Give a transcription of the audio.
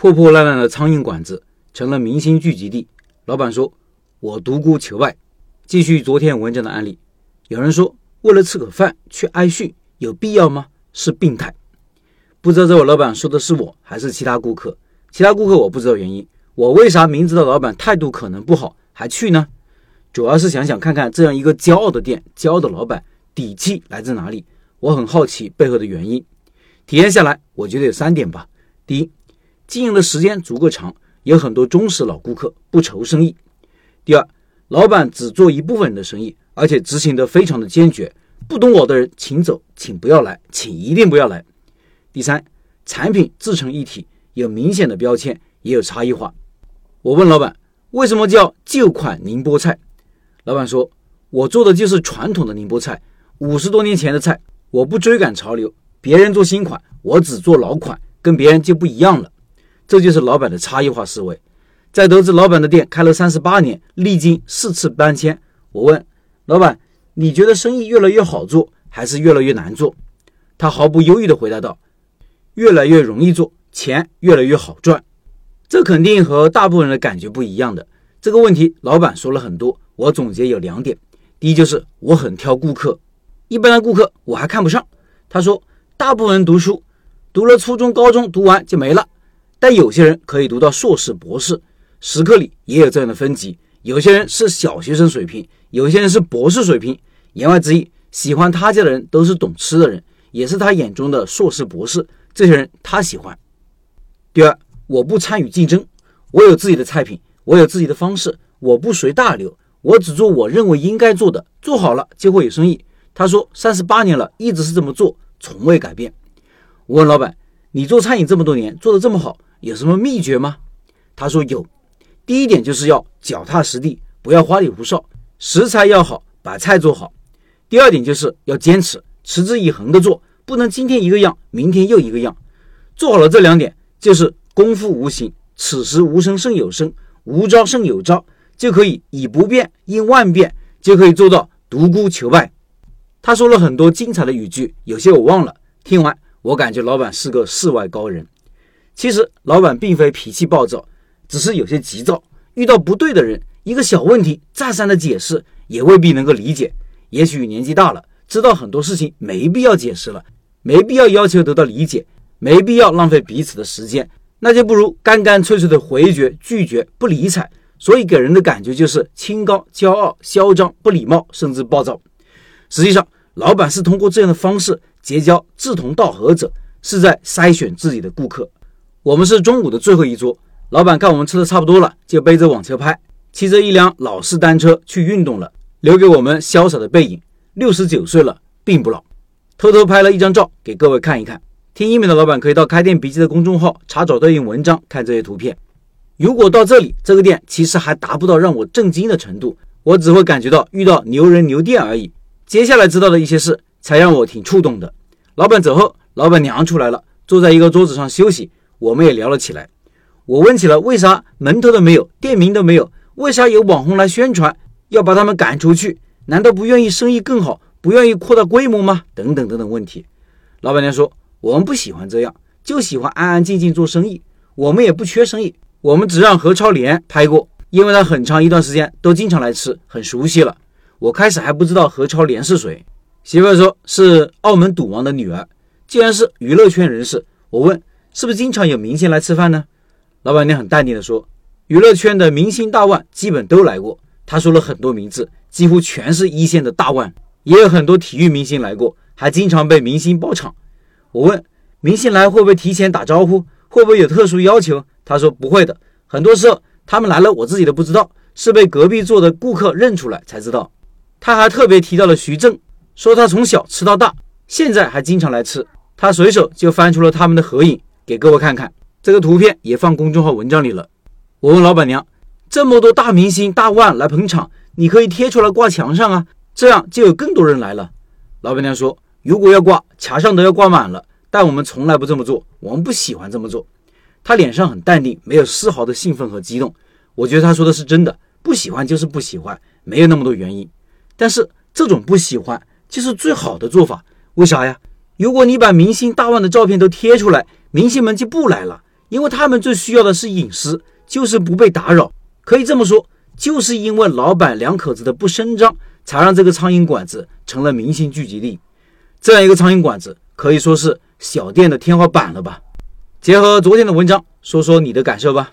破破烂烂的苍蝇馆子成了明星聚集地。老板说：“我独孤求败。”继续昨天文章的案例，有人说为了吃口饭去挨训有必要吗？是病态。不知道这位老板说的是我还是其他顾客？其他顾客我不知道原因。我为啥明知道老板态度可能不好还去呢？主要是想想看看这样一个骄傲的店、骄傲的老板底气来自哪里。我很好奇背后的原因。体验下来，我觉得有三点吧。第一，经营的时间足够长，有很多忠实老顾客，不愁生意。第二，老板只做一部分人的生意，而且执行的非常的坚决。不懂我的人，请走，请不要来，请一定不要来。第三，产品自成一体，有明显的标签，也有差异化。我问老板，为什么叫旧款宁波菜？老板说，我做的就是传统的宁波菜，五十多年前的菜，我不追赶潮流。别人做新款，我只做老款，跟别人就不一样了。这就是老板的差异化思维。在得知老板的店开了三十八年，历经四次搬迁，我问老板：“你觉得生意越来越好做，还是越来越难做？”他毫不犹豫地回答道：“越来越容易做，钱越来越好赚。”这肯定和大部分人的感觉不一样的。这个问题，老板说了很多，我总结有两点：第一，就是我很挑顾客，一般的顾客我还看不上。他说。大部分人读书，读了初中、高中，读完就没了。但有些人可以读到硕士、博士，食客里也有这样的分级。有些人是小学生水平，有些人是博士水平。言外之意，喜欢他家的人都是懂吃的人，也是他眼中的硕士、博士。这些人他喜欢。第二，我不参与竞争，我有自己的菜品，我有自己的方式，我不随大流，我只做我认为应该做的，做好了就会有生意。他说，三十八年了，一直是这么做。从未改变。我问老板：“你做餐饮这么多年，做的这么好，有什么秘诀吗？”他说：“有。第一点就是要脚踏实地，不要花里胡哨，食材要好，把菜做好。第二点就是要坚持，持之以恒的做，不能今天一个样，明天又一个样。做好了这两点，就是功夫无形，此时无声胜有声，无招胜有招，就可以以不变应万变，就可以做到独孤求败。”他说了很多精彩的语句，有些我忘了。听完，我感觉老板是个世外高人。其实老板并非脾气暴躁，只是有些急躁。遇到不对的人，一个小问题再三的解释也未必能够理解。也许年纪大了，知道很多事情没必要解释了，没必要要求得到理解，没必要浪费彼此的时间，那就不如干干脆脆的回绝、拒绝、不理睬。所以给人的感觉就是清高、骄傲、嚣张、不礼貌，甚至暴躁。实际上，老板是通过这样的方式结交志同道合者，是在筛选自己的顾客。我们是中午的最后一桌，老板看我们吃的差不多了，就背着网车拍，骑着一辆老式单车去运动了，留给我们潇洒的背影。六十九岁了，并不老。偷偷拍了一张照给各位看一看。听音频的老板可以到开店笔记的公众号查找对应文章看这些图片。如果到这里，这个店其实还达不到让我震惊的程度，我只会感觉到遇到牛人牛店而已。接下来知道的一些事，才让我挺触动的。老板走后，老板娘出来了，坐在一个桌子上休息。我们也聊了起来。我问起了为啥门头都没有，店名都没有，为啥有网红来宣传，要把他们赶出去？难道不愿意生意更好，不愿意扩大规模吗？等等等等问题。老板娘说：“我们不喜欢这样，就喜欢安安静静做生意。我们也不缺生意，我们只让何超莲拍过，因为他很长一段时间都经常来吃，很熟悉了。”我开始还不知道何超莲是谁，媳妇说是澳门赌王的女儿。既然是娱乐圈人士，我问是不是经常有明星来吃饭呢？老板娘很淡定的说，娱乐圈的明星大腕基本都来过。他说了很多名字，几乎全是一线的大腕，也有很多体育明星来过，还经常被明星包场。我问明星来会不会提前打招呼，会不会有特殊要求？他说不会的，很多时候他们来了，我自己都不知道，是被隔壁座的顾客认出来才知道。他还特别提到了徐峥，说他从小吃到大，现在还经常来吃。他随手就翻出了他们的合影给各位看看，这个图片也放公众号文章里了。我问老板娘，这么多大明星大腕来捧场，你可以贴出来挂墙上啊，这样就有更多人来了。老板娘说，如果要挂，墙上都要挂满了，但我们从来不这么做，我们不喜欢这么做。他脸上很淡定，没有丝毫的兴奋和激动。我觉得他说的是真的，不喜欢就是不喜欢，没有那么多原因。但是这种不喜欢就是最好的做法，为啥呀？如果你把明星大腕的照片都贴出来，明星们就不来了，因为他们最需要的是隐私，就是不被打扰。可以这么说，就是因为老板两口子的不声张，才让这个苍蝇馆子成了明星聚集地。这样一个苍蝇馆子，可以说是小店的天花板了吧？结合昨天的文章，说说你的感受吧。